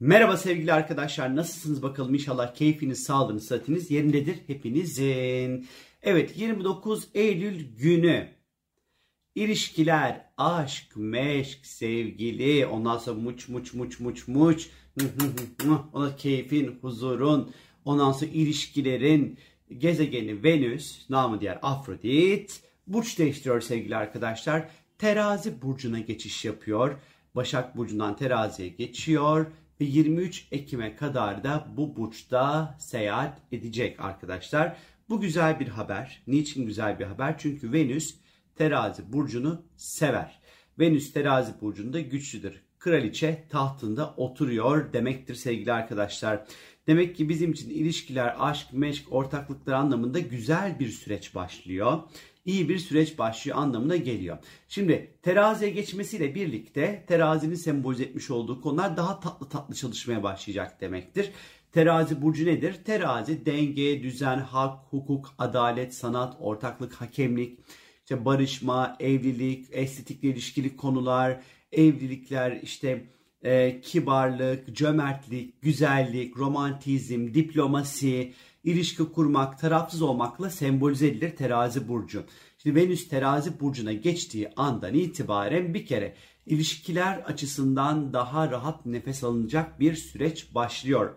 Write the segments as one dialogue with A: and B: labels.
A: Merhaba sevgili arkadaşlar nasılsınız bakalım? İnşallah keyfiniz, sağlığınız, sıhhatiniz yerindedir. Hepinizin. Evet 29 Eylül günü. İlişkiler, aşk, meşk, sevgili, ondan sonra muç muç muç muç muç, ona keyfin, huzurun, ondan sonra ilişkilerin, gezegeni Venüs, namı diğer Afrodit, burç değiştiriyor sevgili arkadaşlar. Terazi burcuna geçiş yapıyor. Başak burcundan teraziye geçiyor ve 23 Ekim'e kadar da bu burçta seyahat edecek arkadaşlar. Bu güzel bir haber. Niçin güzel bir haber? Çünkü Venüs terazi burcunu sever. Venüs terazi burcunda güçlüdür. Kraliçe tahtında oturuyor demektir sevgili arkadaşlar. Demek ki bizim için ilişkiler, aşk, meşk, ortaklıklar anlamında güzel bir süreç başlıyor iyi bir süreç başlıyor anlamına geliyor. Şimdi teraziye geçmesiyle birlikte terazinin sembolize etmiş olduğu konular daha tatlı tatlı çalışmaya başlayacak demektir. Terazi burcu nedir? Terazi denge, düzen, hak, hukuk, adalet, sanat, ortaklık, hakemlik, işte barışma, evlilik, estetikle ilişkili konular, evlilikler, işte e, kibarlık, cömertlik, güzellik, romantizm, diplomasi, ilişki kurmak, tarafsız olmakla sembolize edilir terazi burcu. Şimdi Venüs terazi burcuna geçtiği andan itibaren bir kere ilişkiler açısından daha rahat nefes alınacak bir süreç başlıyor.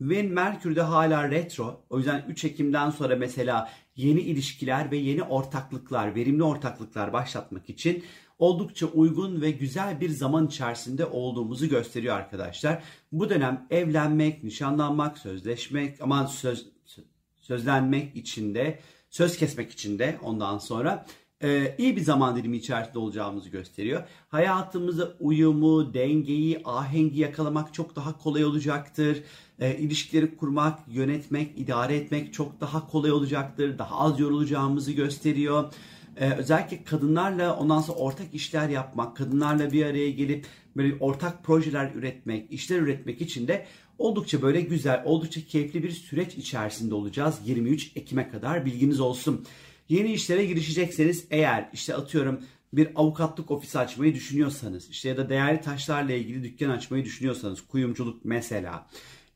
A: Ve Merkür de hala retro. O yüzden 3 Ekim'den sonra mesela yeni ilişkiler ve yeni ortaklıklar, verimli ortaklıklar başlatmak için oldukça uygun ve güzel bir zaman içerisinde olduğumuzu gösteriyor arkadaşlar. Bu dönem evlenmek, nişanlanmak, sözleşmek, aman söz sözlenmek için de, söz kesmek için de ondan sonra e, iyi bir zaman dilimi içerisinde olacağımızı gösteriyor. Hayatımızda uyumu, dengeyi, ahengi yakalamak çok daha kolay olacaktır. E, ilişkileri kurmak, yönetmek, idare etmek çok daha kolay olacaktır. Daha az yorulacağımızı gösteriyor. Ee, özellikle kadınlarla ondan sonra ortak işler yapmak, kadınlarla bir araya gelip böyle ortak projeler üretmek, işler üretmek için de oldukça böyle güzel, oldukça keyifli bir süreç içerisinde olacağız 23 Ekim'e kadar bilginiz olsun. Yeni işlere girişecekseniz eğer işte atıyorum bir avukatlık ofisi açmayı düşünüyorsanız işte ya da değerli taşlarla ilgili dükkan açmayı düşünüyorsanız kuyumculuk mesela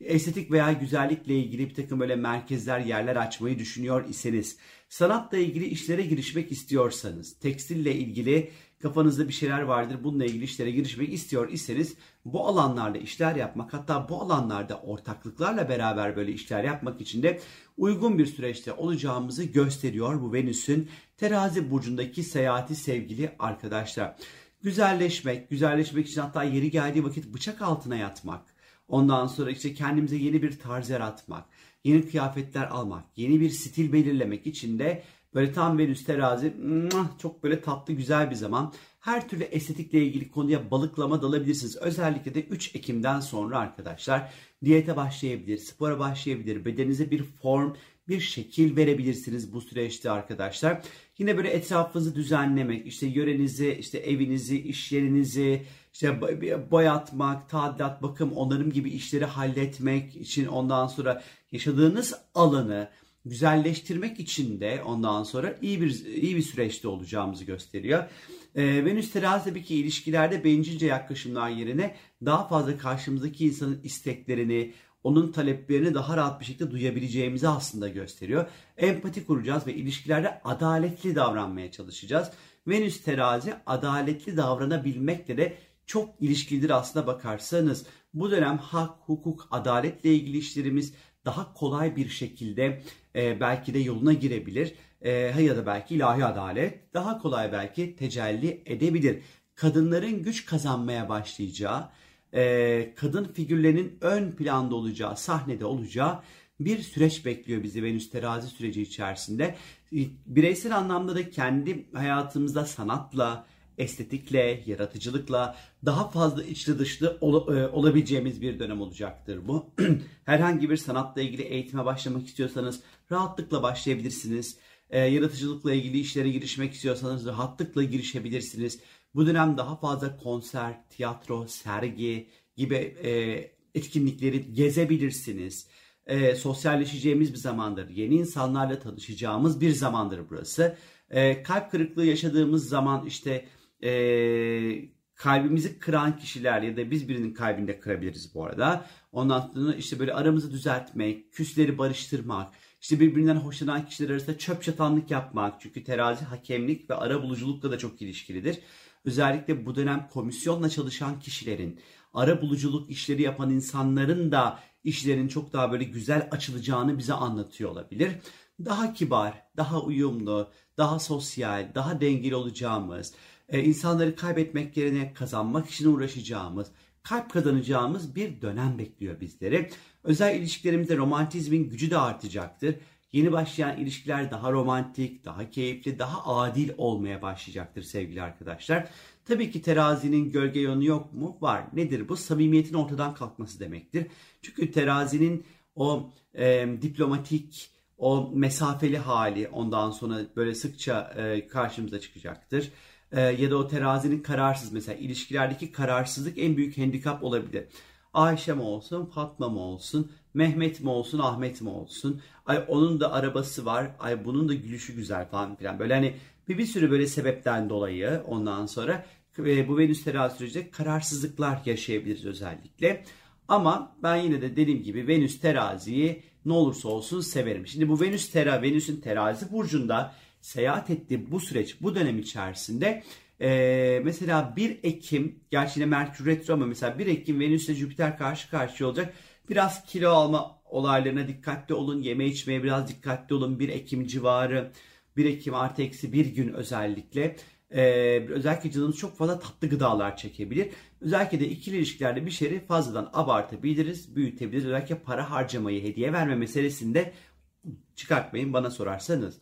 A: estetik veya güzellikle ilgili bir takım böyle merkezler, yerler açmayı düşünüyor iseniz, sanatla ilgili işlere girişmek istiyorsanız, tekstille ilgili kafanızda bir şeyler vardır, bununla ilgili işlere girişmek istiyor iseniz bu alanlarda işler yapmak, hatta bu alanlarda ortaklıklarla beraber böyle işler yapmak için de uygun bir süreçte olacağımızı gösteriyor bu Venüs'ün terazi burcundaki seyahati sevgili arkadaşlar. Güzelleşmek, güzelleşmek için hatta yeri geldiği vakit bıçak altına yatmak, Ondan sonra işte kendimize yeni bir tarz yaratmak, yeni kıyafetler almak, yeni bir stil belirlemek için de böyle tam Venüs terazi çok böyle tatlı güzel bir zaman. Her türlü estetikle ilgili konuya balıklama dalabilirsiniz. Özellikle de 3 Ekim'den sonra arkadaşlar diyete başlayabilir, spora başlayabilir, bedeninize bir form, bir şekil verebilirsiniz bu süreçte arkadaşlar. Yine böyle etrafınızı düzenlemek, işte yörenizi, işte evinizi, iş yerinizi, işte boyatmak, tadilat, bakım, onarım gibi işleri halletmek için ondan sonra yaşadığınız alanı güzelleştirmek için de ondan sonra iyi bir iyi bir süreçte olacağımızı gösteriyor. Ee, Venüs tabii ki ilişkilerde bencilce yaklaşımlar yerine daha fazla karşımızdaki insanın isteklerini, onun taleplerini daha rahat bir şekilde duyabileceğimizi aslında gösteriyor. Empati kuracağız ve ilişkilerde adaletli davranmaya çalışacağız. Venüs terazi adaletli davranabilmekle de çok ilişkilidir aslında bakarsanız. Bu dönem hak, hukuk, adaletle ilgili işlerimiz daha kolay bir şekilde e, belki de yoluna girebilir. E, ya da belki ilahi adalet daha kolay belki tecelli edebilir. Kadınların güç kazanmaya başlayacağı, e, kadın figürlerinin ön planda olacağı, sahnede olacağı bir süreç bekliyor bizi Venüs terazi süreci içerisinde. Bireysel anlamda da kendi hayatımızda sanatla, estetikle, yaratıcılıkla daha fazla içli dışlı ol, e, olabileceğimiz bir dönem olacaktır bu. Herhangi bir sanatla ilgili eğitime başlamak istiyorsanız rahatlıkla başlayabilirsiniz. E, yaratıcılıkla ilgili işlere girişmek istiyorsanız rahatlıkla girişebilirsiniz. Bu dönem daha fazla konser, tiyatro, sergi gibi e, etkinlikleri gezebilirsiniz. E, sosyalleşeceğimiz bir zamandır. Yeni insanlarla tanışacağımız bir zamandır burası. E, kalp kırıklığı yaşadığımız zaman işte e, kalbimizi kıran kişiler ya da biz birinin kalbini de kırabiliriz bu arada. Ondan sonra işte böyle aramızı düzeltmek, küsleri barıştırmak, işte birbirinden hoşlanan kişiler arasında çöp çatanlık yapmak. Çünkü terazi hakemlik ve ara buluculukla da çok ilişkilidir. Özellikle bu dönem komisyonla çalışan kişilerin, ara buluculuk işleri yapan insanların da işlerin çok daha böyle güzel açılacağını bize anlatıyor olabilir. Daha kibar, daha uyumlu, daha sosyal, daha dengeli olacağımız, e, insanları kaybetmek yerine kazanmak için uğraşacağımız, kalp kazanacağımız bir dönem bekliyor bizleri. Özel ilişkilerimizde romantizmin gücü de artacaktır. Yeni başlayan ilişkiler daha romantik, daha keyifli, daha adil olmaya başlayacaktır sevgili arkadaşlar. Tabii ki terazinin gölge yönü yok mu? Var. Nedir bu? Samimiyetin ortadan kalkması demektir. Çünkü terazinin o e, diplomatik, o mesafeli hali ondan sonra böyle sıkça e, karşımıza çıkacaktır. E, ya da o terazinin kararsız mesela ilişkilerdeki kararsızlık en büyük handikap olabilir. Ayşe mi olsun, Fatma mı olsun, Mehmet mi olsun, Ahmet mi olsun? Ay onun da arabası var, ay bunun da gülüşü güzel falan filan. Böyle hani bir, bir sürü böyle sebepten dolayı ondan sonra e, bu Venüs terazi sürecinde kararsızlıklar yaşayabiliriz özellikle. Ama ben yine de dediğim gibi Venüs teraziyi ne olursa olsun severim. Şimdi bu Venüs tera Venüs'ün terazi burcunda seyahat ettiği bu süreç bu dönem içerisinde ee, mesela 1 Ekim, gerçi yine Merkür Retro ama mesela 1 Ekim Venüs ile Jüpiter karşı karşıya olacak. Biraz kilo alma olaylarına dikkatli olun. Yeme içmeye biraz dikkatli olun. 1 Ekim civarı, 1 Ekim artı eksi bir gün özellikle. Ee, özellikle canınız çok fazla tatlı gıdalar çekebilir. Özellikle de ikili ilişkilerde bir şeyi fazladan abartabiliriz, büyütebiliriz. Özellikle para harcamayı, hediye verme meselesinde çıkartmayın bana sorarsanız.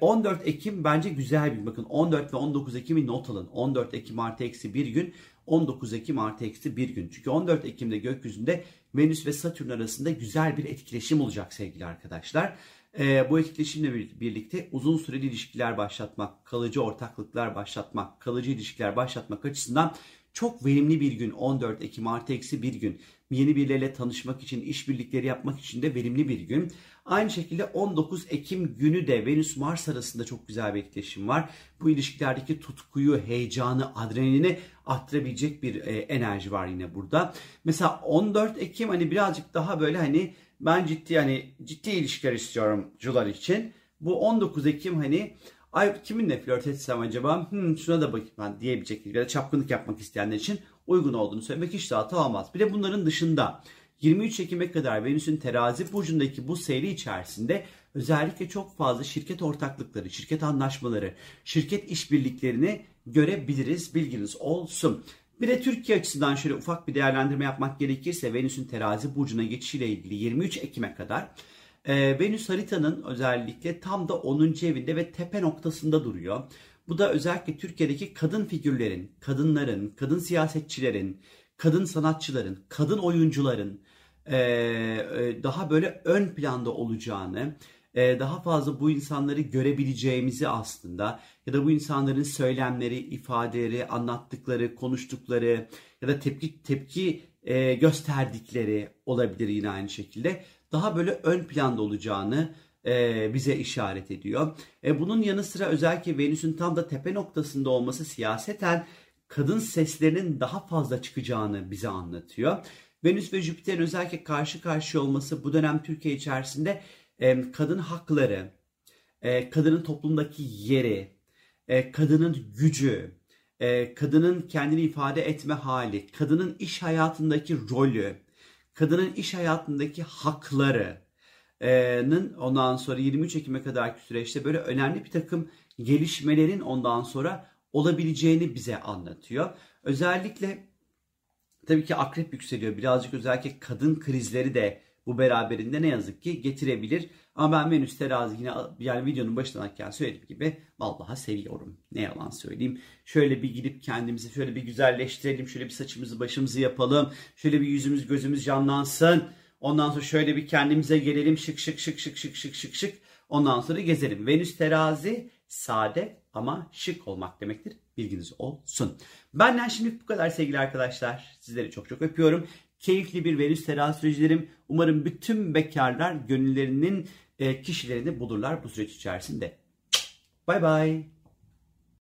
A: 14 ee, Ekim bence güzel bir bakın 14 ve 19 Ekim'i not alın. 14 Ekim artı eksi bir gün 19 Ekim artı eksi bir gün. Çünkü 14 Ekim'de gökyüzünde Venüs ve Satürn arasında güzel bir etkileşim olacak sevgili arkadaşlar. Ee, bu etkileşimle birlikte uzun süreli ilişkiler başlatmak, kalıcı ortaklıklar başlatmak, kalıcı ilişkiler başlatmak açısından çok verimli bir gün 14 Ekim artı eksi bir gün. Yeni birileriyle tanışmak için, işbirlikleri yapmak için de verimli bir gün. Aynı şekilde 19 Ekim günü de Venüs Mars arasında çok güzel bir etkileşim var. Bu ilişkilerdeki tutkuyu, heyecanı, adrenalini arttırabilecek bir e, enerji var yine burada. Mesela 14 Ekim hani birazcık daha böyle hani ben ciddi hani ciddi ilişkiler istiyorum cular için. Bu 19 Ekim hani ay kiminle flört etsem acaba hmm, şuna da bakayım ben diyebilecek ya da çapkınlık yapmak isteyenler için uygun olduğunu söylemek hiç de hata olmaz. Bir de bunların dışında 23 Ekim'e kadar Venüs'ün terazi burcundaki bu seyri içerisinde özellikle çok fazla şirket ortaklıkları, şirket anlaşmaları, şirket işbirliklerini görebiliriz. Bilginiz olsun. Bir de Türkiye açısından şöyle ufak bir değerlendirme yapmak gerekirse Venüs'ün terazi burcuna geçişiyle ilgili 23 Ekim'e kadar e, Venüs haritanın özellikle tam da 10. evinde ve tepe noktasında duruyor. Bu da özellikle Türkiye'deki kadın figürlerin, kadınların, kadın siyasetçilerin, kadın sanatçıların, kadın oyuncuların daha böyle ön planda olacağını, e, daha fazla bu insanları görebileceğimizi aslında ya da bu insanların söylemleri, ifadeleri, anlattıkları, konuştukları ya da tepki tepki e, gösterdikleri olabilir yine aynı şekilde. Daha böyle ön planda olacağını e, bize işaret ediyor. E, bunun yanı sıra özellikle Venüs'ün tam da tepe noktasında olması siyaseten kadın seslerinin daha fazla çıkacağını bize anlatıyor. Venüs ve Jüpiter'in özellikle karşı karşıya olması bu dönem Türkiye içerisinde e, kadın hakları, e, kadının toplumdaki yeri, e, kadının gücü, e, kadının kendini ifade etme hali, kadının iş hayatındaki rolü, kadının iş hayatındaki hakları, ondan sonra 23 Ekim'e kadarki süreçte böyle önemli bir takım gelişmelerin ondan sonra olabileceğini bize anlatıyor. Özellikle tabii ki akrep yükseliyor. Birazcık özellikle kadın krizleri de bu beraberinde ne yazık ki getirebilir. Ama ben Venüs terazi yine yani videonun başındayken söylediğim gibi vallahi seviyorum. Ne yalan söyleyeyim. Şöyle bir gidip kendimizi şöyle bir güzelleştirelim. Şöyle bir saçımızı başımızı yapalım. Şöyle bir yüzümüz gözümüz canlansın. Ondan sonra şöyle bir kendimize gelelim. Şık şık şık şık şık şık şık şık. Ondan sonra gezelim. Venüs terazi sade ama şık olmak demektir. Bilginiz olsun. Benden şimdi bu kadar sevgili arkadaşlar. Sizleri çok çok öpüyorum. Keyifli bir Venüs terazi süreci Umarım bütün bekarlar gönüllerinin e, kişilerini bulurlar bu süreç içerisinde. Bay bay.